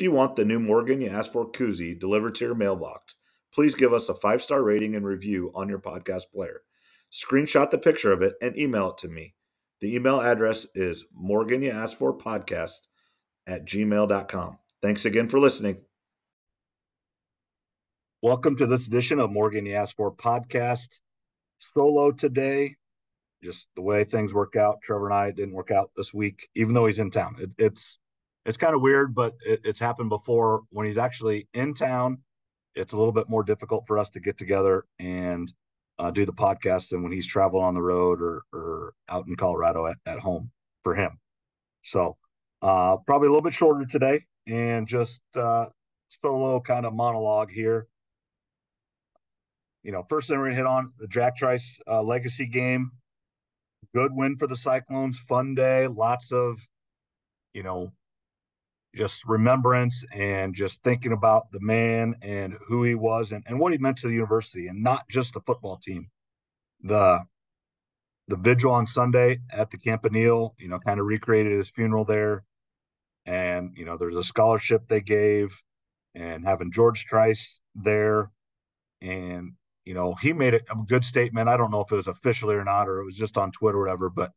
If you want the new Morgan You Asked For koozie delivered to your mailbox, please give us a five star rating and review on your podcast player. Screenshot the picture of it and email it to me. The email address is Morgan You Asked For podcast at gmail.com. Thanks again for listening. Welcome to this edition of Morgan You Asked For podcast. Solo today. Just the way things work out. Trevor and I didn't work out this week, even though he's in town. It, it's it's kind of weird, but it, it's happened before. When he's actually in town, it's a little bit more difficult for us to get together and uh, do the podcast than when he's traveling on the road or or out in Colorado at, at home for him. So uh, probably a little bit shorter today and just uh, solo kind of monologue here. You know, first thing we're gonna hit on the Jack Trice uh, legacy game. Good win for the Cyclones. Fun day. Lots of, you know, just remembrance and just thinking about the man and who he was and, and what he meant to the university and not just the football team. The the vigil on Sunday at the Campanile, you know, kind of recreated his funeral there. And, you know, there's a scholarship they gave and having George Trice there. And, you know, he made a good statement. I don't know if it was officially or not, or it was just on Twitter or whatever, but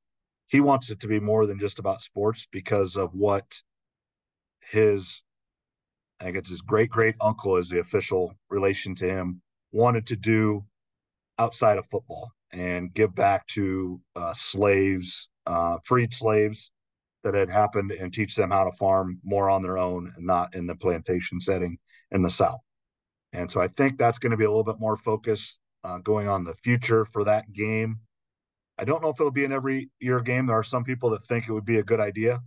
he wants it to be more than just about sports because of what his I think it's his great great uncle is the official relation to him wanted to do outside of football and give back to uh, slaves, uh, freed slaves that had happened, and teach them how to farm more on their own and not in the plantation setting in the South. And so I think that's going to be a little bit more focus uh, going on the future for that game. I don't know if it'll be an every year game. There are some people that think it would be a good idea.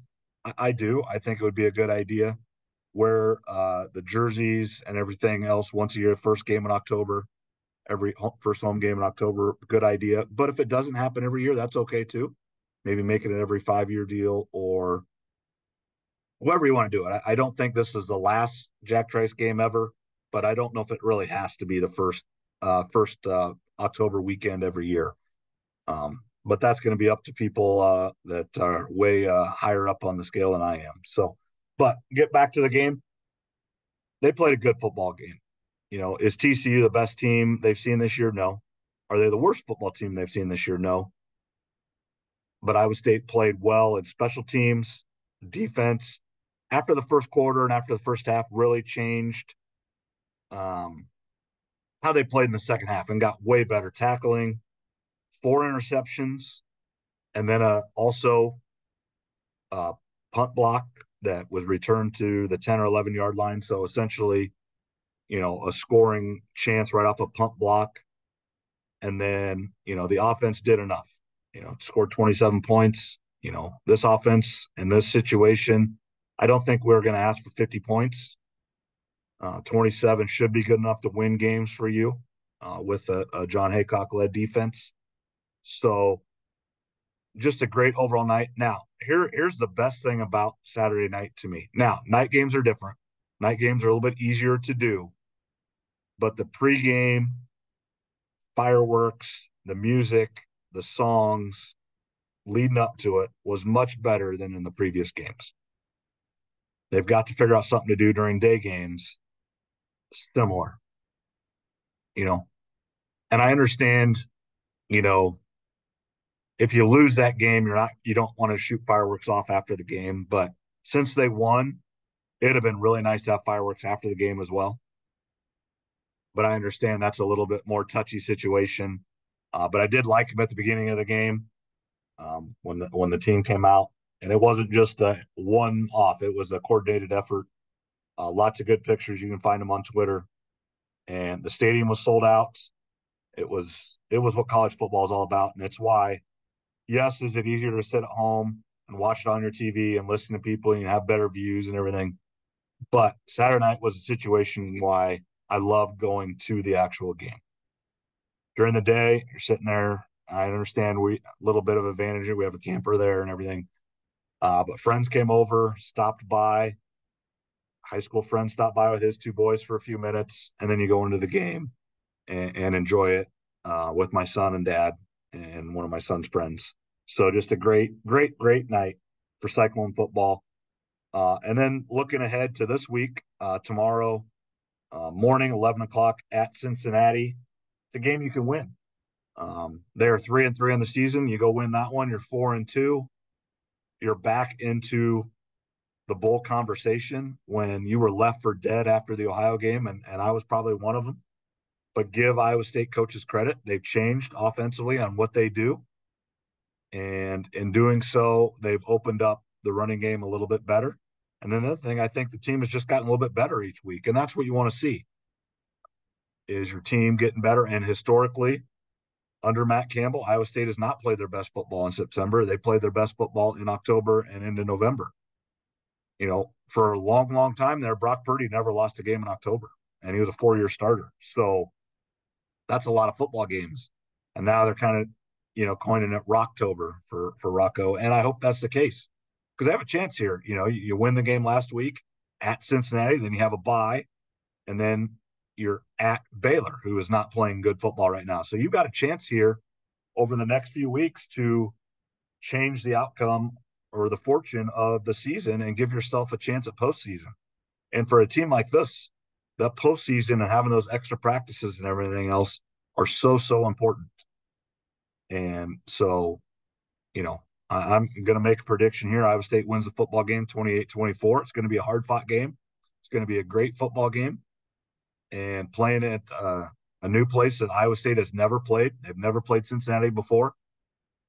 I, do. I think it would be a good idea where uh, the jerseys and everything else once a year, first game in October, every first home game in October, good idea. But if it doesn't happen every year, that's okay too. Maybe make it an every five year deal or whatever you want to do it. I, I don't think this is the last Jack Trice game ever, but I don't know if it really has to be the first uh, first uh, October weekend every year. Um, but that's going to be up to people uh, that are way uh, higher up on the scale than I am. So, but get back to the game. They played a good football game. You know, is TCU the best team they've seen this year? No. Are they the worst football team they've seen this year? No. But Iowa State played well in special teams, defense. After the first quarter and after the first half, really changed um, how they played in the second half and got way better tackling, four interceptions, and then uh, also a punt block that was returned to the 10 or 11 yard line. So essentially, you know, a scoring chance right off a punt block. And then, you know, the offense did enough, you know, scored 27 points. You know, this offense in this situation, I don't think we're going to ask for 50 points. Uh, 27 should be good enough to win games for you uh, with a, a Jon Heacock led defense. So just a great overall night. Now, here here's the best thing about Saturday night to me. Now, night games are different. Night games are a little bit easier to do, but the pregame fireworks, the music, the songs leading up to it was much better than in the previous games. They've got to figure out something to do during day games similar. You know, and I understand, you know, if you lose that game, you're not you don't want to shoot fireworks off after the game. But since they won, it'd have been really nice to have fireworks after the game as well. But I understand that's a little bit more touchy situation. Uh, but I did like him at the beginning of the game um, when the when the team came out, and it wasn't just a one off; it was a coordinated effort. Uh, lots of good pictures. You can find them on Twitter. And the stadium was sold out. It was it was what college football is all about, and it's why yes, is it easier to sit at home and watch it on your TV and listen to people and have better views and everything? But Saturday night was a situation why I love going to the actual game. During the day, you're sitting there. I understand we a little bit of advantage. We have a camper there and everything. Uh, but friends came over, stopped by. High school friend stopped by with his two boys for a few minutes, and then you go into the game and, and enjoy it uh, with my son and dad and one of my son's friends. So just a great, great, great night for Cyclone football. Uh, and then looking ahead to this week, uh, tomorrow uh, morning, 11 o'clock at Cincinnati. It's a game you can win. Um, they're three and three in the season. You go win that one, you're four and two. You're back into the bowl conversation when you were left for dead after the Ohio game, and, and I was probably one of them. But give Iowa State coaches credit. They've changed offensively on what they do. And in doing so, they've opened up the running game a little bit better. And then the other thing, I think the team has just gotten a little bit better each week. And that's what you want to see is your team getting better. And historically, under Matt Campbell, Iowa State has not played their best football in September. They played their best football in October and into November. You know, for a long, long time there, Brock Purdy never lost a game in October, and he was a four-year starter. So that's a lot of football games. And now they're kind of, you know, coining it Rocktober for for Rocco. And I hope that's the case because they have a chance here. You know, you, you win the game last week at Cincinnati, then you have a bye, and then you're at Baylor, who is not playing good football right now. So you've got a chance here over the next few weeks to change the outcome or the fortune of the season and give yourself a chance at postseason. And for a team like this, that postseason and having those extra practices and everything else are so, so important. And so, you know, I, am going to make a prediction here. Iowa State wins the football game 28 24. It's going to be a hard fought game. It's going to be a great football game and playing at uh, a new place that Iowa State has never played. They've never played Cincinnati before.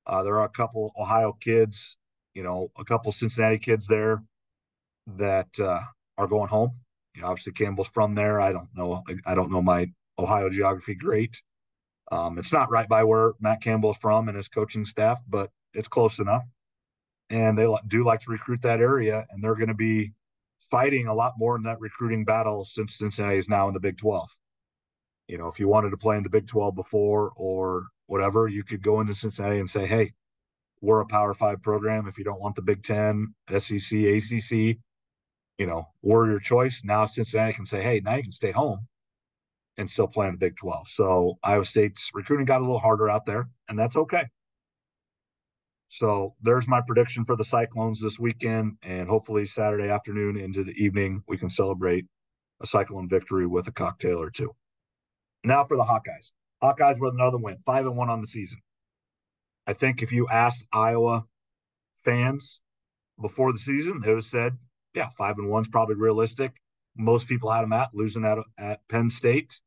Uh, there are a couple Ohio kids, you know, a couple Cincinnati kids there that uh, are going home. You know, obviously Campbell's from there. I don't know. I don't know my Ohio geography great. Um, it's not right by where Matt Campbell is from and his coaching staff, but it's close enough. And they do like to recruit that area, and they're going to be fighting a lot more in that recruiting battle since Cincinnati is now in the Big 12. You know, if you wanted to play in the Big 12 before or whatever, you could go into Cincinnati and say, hey, we're a Power Five program. If you don't want the Big 10, SEC, ACC, you know, we're choice. Now Cincinnati can say, hey, now you can stay home and still play in the Big 12. So Iowa State's recruiting got a little harder out there, and that's okay. So there's my prediction for the Cyclones this weekend, and hopefully Saturday afternoon into the evening we can celebrate a Cyclone victory with a cocktail or two. Now for the Hawkeyes. Hawkeyes with another win, five and one on the season. I think if you asked Iowa fans before the season, they would have said, "Yeah, five and one's probably realistic." Most people had them at losing at at Penn State.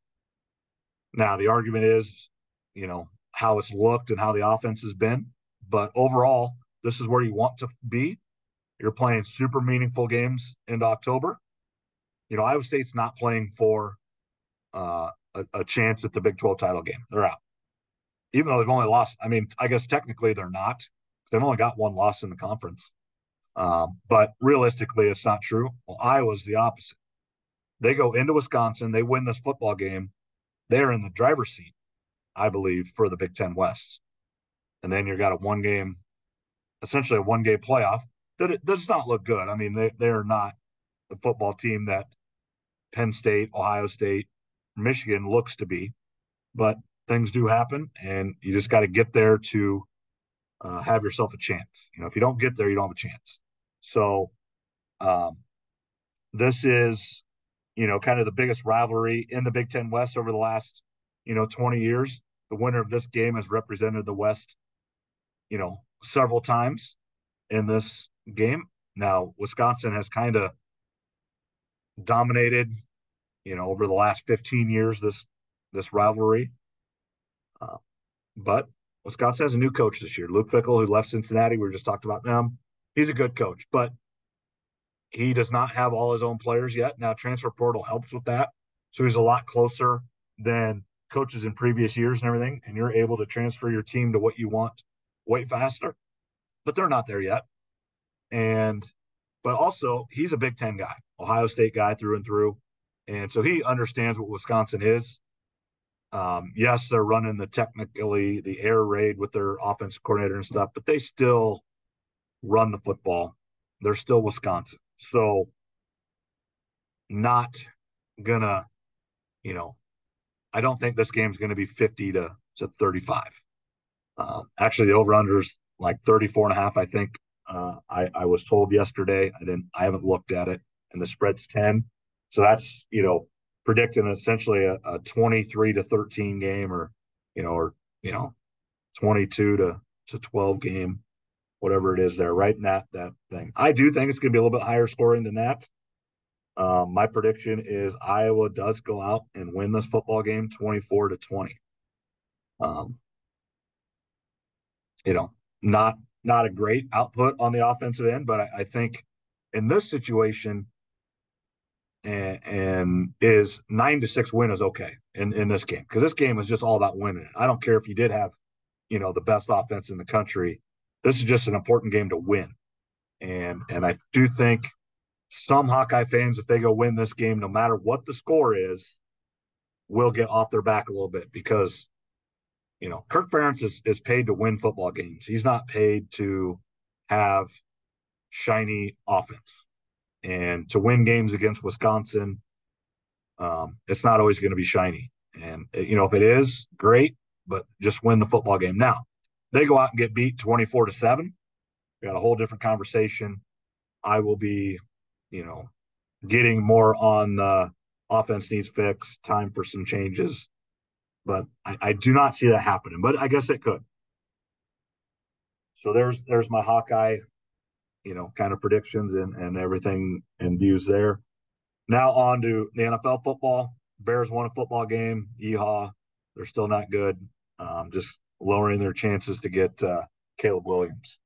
Now the argument is, you know, how it's looked and how the offense has been. But overall, this is where you want to be. You're playing super meaningful games into October. You know, Iowa State's not playing for uh, a, a chance at the Big 12 title game. They're out. Even though they've only lost, I mean, I guess technically they're not. They've only got one loss in the conference. Um, but realistically, it's not true. Well, Iowa's the opposite. They go into Wisconsin, they win this football game. They're in the driver's seat, I believe, for the Big Ten West and then you've got a one game, essentially a one game playoff that it does not look good. I mean, they they are not the football team that Penn State, Ohio State, Michigan looks to be, but things do happen, and you just got to get there to uh, have yourself a chance. You know, if you don't get there, you don't have a chance. So, um, this is, you know, kind of the biggest rivalry in the Big Ten West over the last, you know, 20 years. The winner of this game has represented the West you know, several times in this game. Now, Wisconsin has kind of dominated, you know, over the last 15 years this this rivalry. Uh, but Wisconsin has a new coach this year, Luke Fickell, who left Cincinnati. We just talked about them. He's a good coach, but he does not have all his own players yet. Now, transfer portal helps with that, so he's a lot closer than coaches in previous years and everything. And you're able to transfer your team to what you want way faster, but they're not there yet. And, but also, he's a Big Ten guy, Ohio State guy through and through. And so he understands what Wisconsin is. Um, yes, they're running the technically the air raid with their offensive coordinator and stuff, but they still run the football. They're still Wisconsin. So, not gonna, you know, I don't think this game's to be 50 to, to 35. Uh, actually, the over under is like 34 and a half, I think. Uh, I, I was told yesterday. I didn't. I haven't looked at it, and the spread's ten. So that's you know predicting essentially a, a twenty three to thirteen game, or you know, or you know, twenty two to to twelve game, whatever it is. There, right in that that thing. I do think it's going to be a little bit higher scoring than that. Um, my prediction is Iowa does go out and win this football game, twenty four to twenty. Um, you know, not not a great output on the offensive end, but I, I think in this situation, and, and, is nine to six win is okay in in this game because this game is just all about winning. I don't care if you did have, you know, the best offense in the country. This is just an important game to win, and and I do think some Hawkeye fans, if they go win this game, no matter what the score is, will get off their back a little bit because you know, Kirk Ferentz is, is paid to win football games. He's not paid to have shiny offense. And to win games against Wisconsin, um, it's not always going to be shiny. And, you know, if it is, great, but just win the football game. Now, they go out and get beat 24 to 7. We got a whole different conversation. I will be, you know, getting more on the offense needs fixed, time for some changes but I, I do not see that happening. But I guess it could. So there's there's my Hawkeye, you know, kind of predictions and and everything and views there. Now on to the NFL football. Bears won a football game. Yeehaw! They're still not good. Um, just lowering their chances to get uh, Caleb Williams.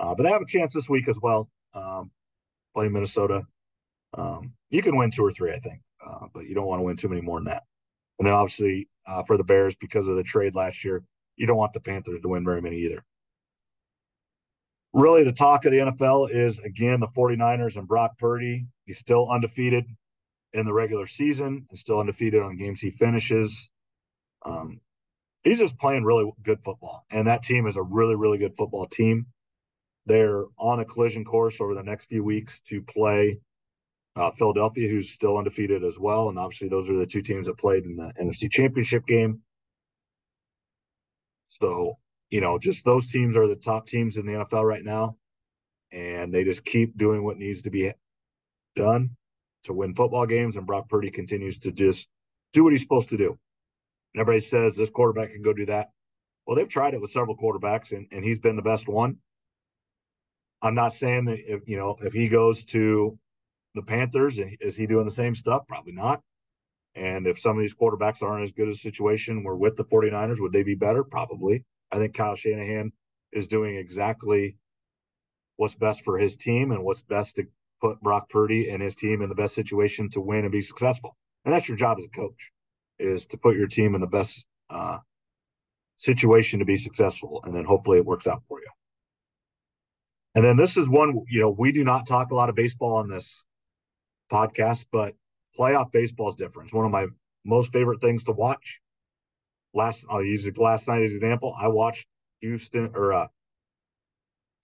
Uh, but they have a chance this week as well. Um, playing Minnesota. Um, you can win two or three, I think, uh, but you don't want to win too many more than that. And then obviously uh, for the Bears because of the trade last year. You don't want the Panthers to win very many either. Really, the talk of the NFL is again the 49ers and Brock Purdy. He's still undefeated in the regular season and still undefeated on games he finishes. Um, he's just playing really good football, and that team is a really, really good football team. They're on a collision course over the next few weeks to play uh, Philadelphia, who's still undefeated as well. And obviously, those are the two teams that played in the NFC Championship game. So, you know, just those teams are the top teams in the NFL right now. And they just keep doing what needs to be done to win football games. And Brock Purdy continues to just do what he's supposed to do. And everybody says this quarterback can go do that. Well, they've tried it with several quarterbacks, and, and he's been the best one. I'm not saying that if you know if he goes to the Panthers. And is he doing the same stuff? Probably not. And if some of these quarterbacks aren't as good as a situation, we're with the 49ers, would they be better? Probably. I think Kyle Shanahan is doing exactly what's best for his team and what's best to put Brock Purdy and his team in the best situation to win and be successful. And that's your job as a coach, is to put your team in the best uh, situation to be successful. And then hopefully it works out for you. And then this is one, you know, we do not talk a lot of baseball on this podcast, but playoff baseball is different. It's one of my most favorite things to watch. Last, I'll use it last night as an example. I watched Houston or uh,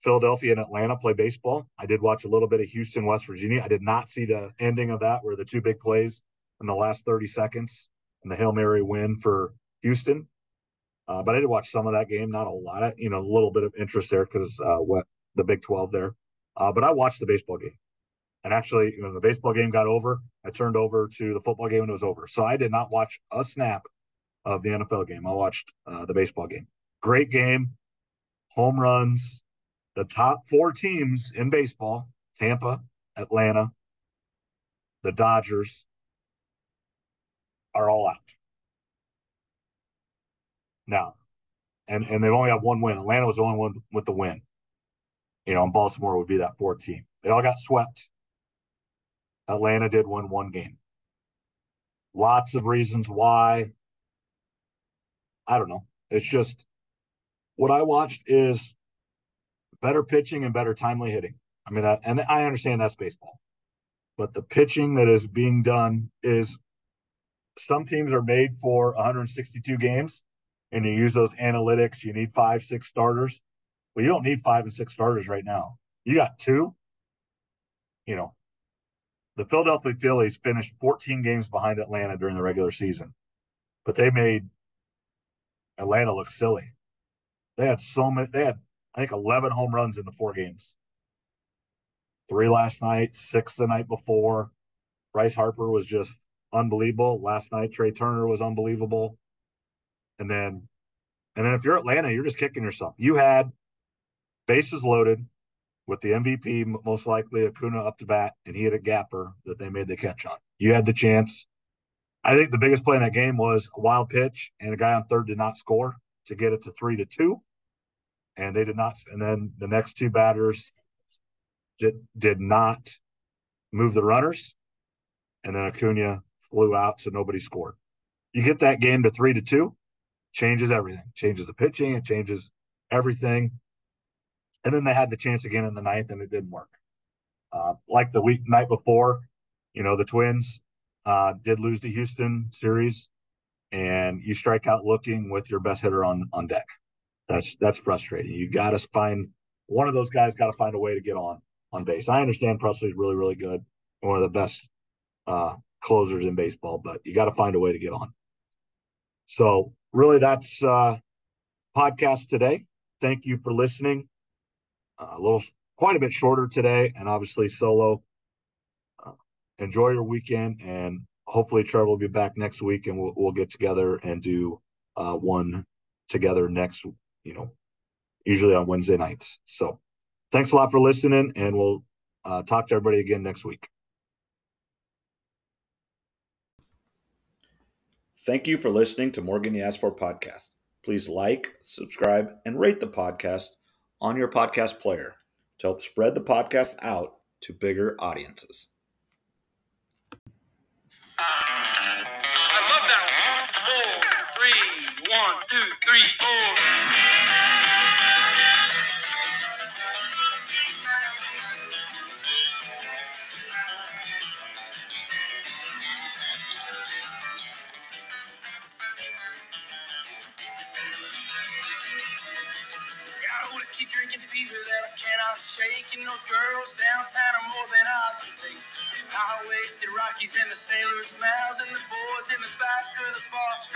Philadelphia and Atlanta play baseball. I did watch a little bit of Houston, West Virginia. I did not see the ending of that, where the two big plays in the last 30 seconds and the Hail Mary win for Houston. Uh, but I did watch some of that game, not a lot of, you know, a little bit of interest there because uh, what the Big 12 there. Uh, but I watched the baseball game. And actually, when the baseball game got over, I turned over to the football game and it was over. So I did not watch a snap of the NFL game. I watched uh, the baseball game. Great game, home runs. The top four teams in baseball Tampa, Atlanta, the Dodgers are all out. Now, and, and they've only got one win. Atlanta was the only one with the win. You know, and Baltimore would be that four team. They all got swept Atlanta did win one game. Lots of reasons why. I don't know. It's just what I watched is better pitching and better timely hitting. I mean, that, and I understand that's baseball, but the pitching that is being done is some teams are made for 162 games and you use those analytics. You need five, six starters. Well, you don't need five and six starters right now. You got two. You know, the Philadelphia Phillies finished 14 games behind Atlanta during the regular season, but they made Atlanta look silly. They had so many. They had I think 11 home runs in the four games. three last night, six the night before. Bryce Harper was just unbelievable. Last night, Trea Turner was unbelievable. And then, and then if you're Atlanta, you're just kicking yourself. You had bases loaded with the MVP, most likely Acuna up to bat, and he had a gapper that they made the catch on. You had the chance. I think the biggest play in that game was a wild pitch, and a guy on third did not score to get it to three to two. And they did not. And then the next two batters did did not move the runners, and then Acuna flew out, so nobody scored. You get that game to three to two, changes everything. Changes the pitching, it changes everything. And then they had the chance again in the ninth, and it didn't work. Uh, like the week night before, you know, the Twins uh, did lose the Houston series, and you strike out looking with your best hitter on on deck. That's that's frustrating. You got to find one of those guys. Got to find a way to get on on base. I understand Pressly's really really good, one of the best uh, closers in baseball, but you got to find a way to get on. So really, that's uh, podcast today. Thank you for listening a little quite a bit shorter today, and obviously solo. Enjoy your weekend, and hopefully Trevor will be back next week, and we'll we'll get together and do uh, one together next. You know, usually on Wednesday nights. So, thanks a lot for listening, and we'll uh, talk to everybody again next week. Thank you for listening to Morgan Asked for podcast. Please like, subscribe, and rate the podcast on your podcast player to help spread the podcast out to bigger audiences. One, two, three, four. keep drinking fever that I cannot shake. And those girls downtown are more than I can take. High waisted Rockies and the sailors' mouths, and the boys in the back of the bar.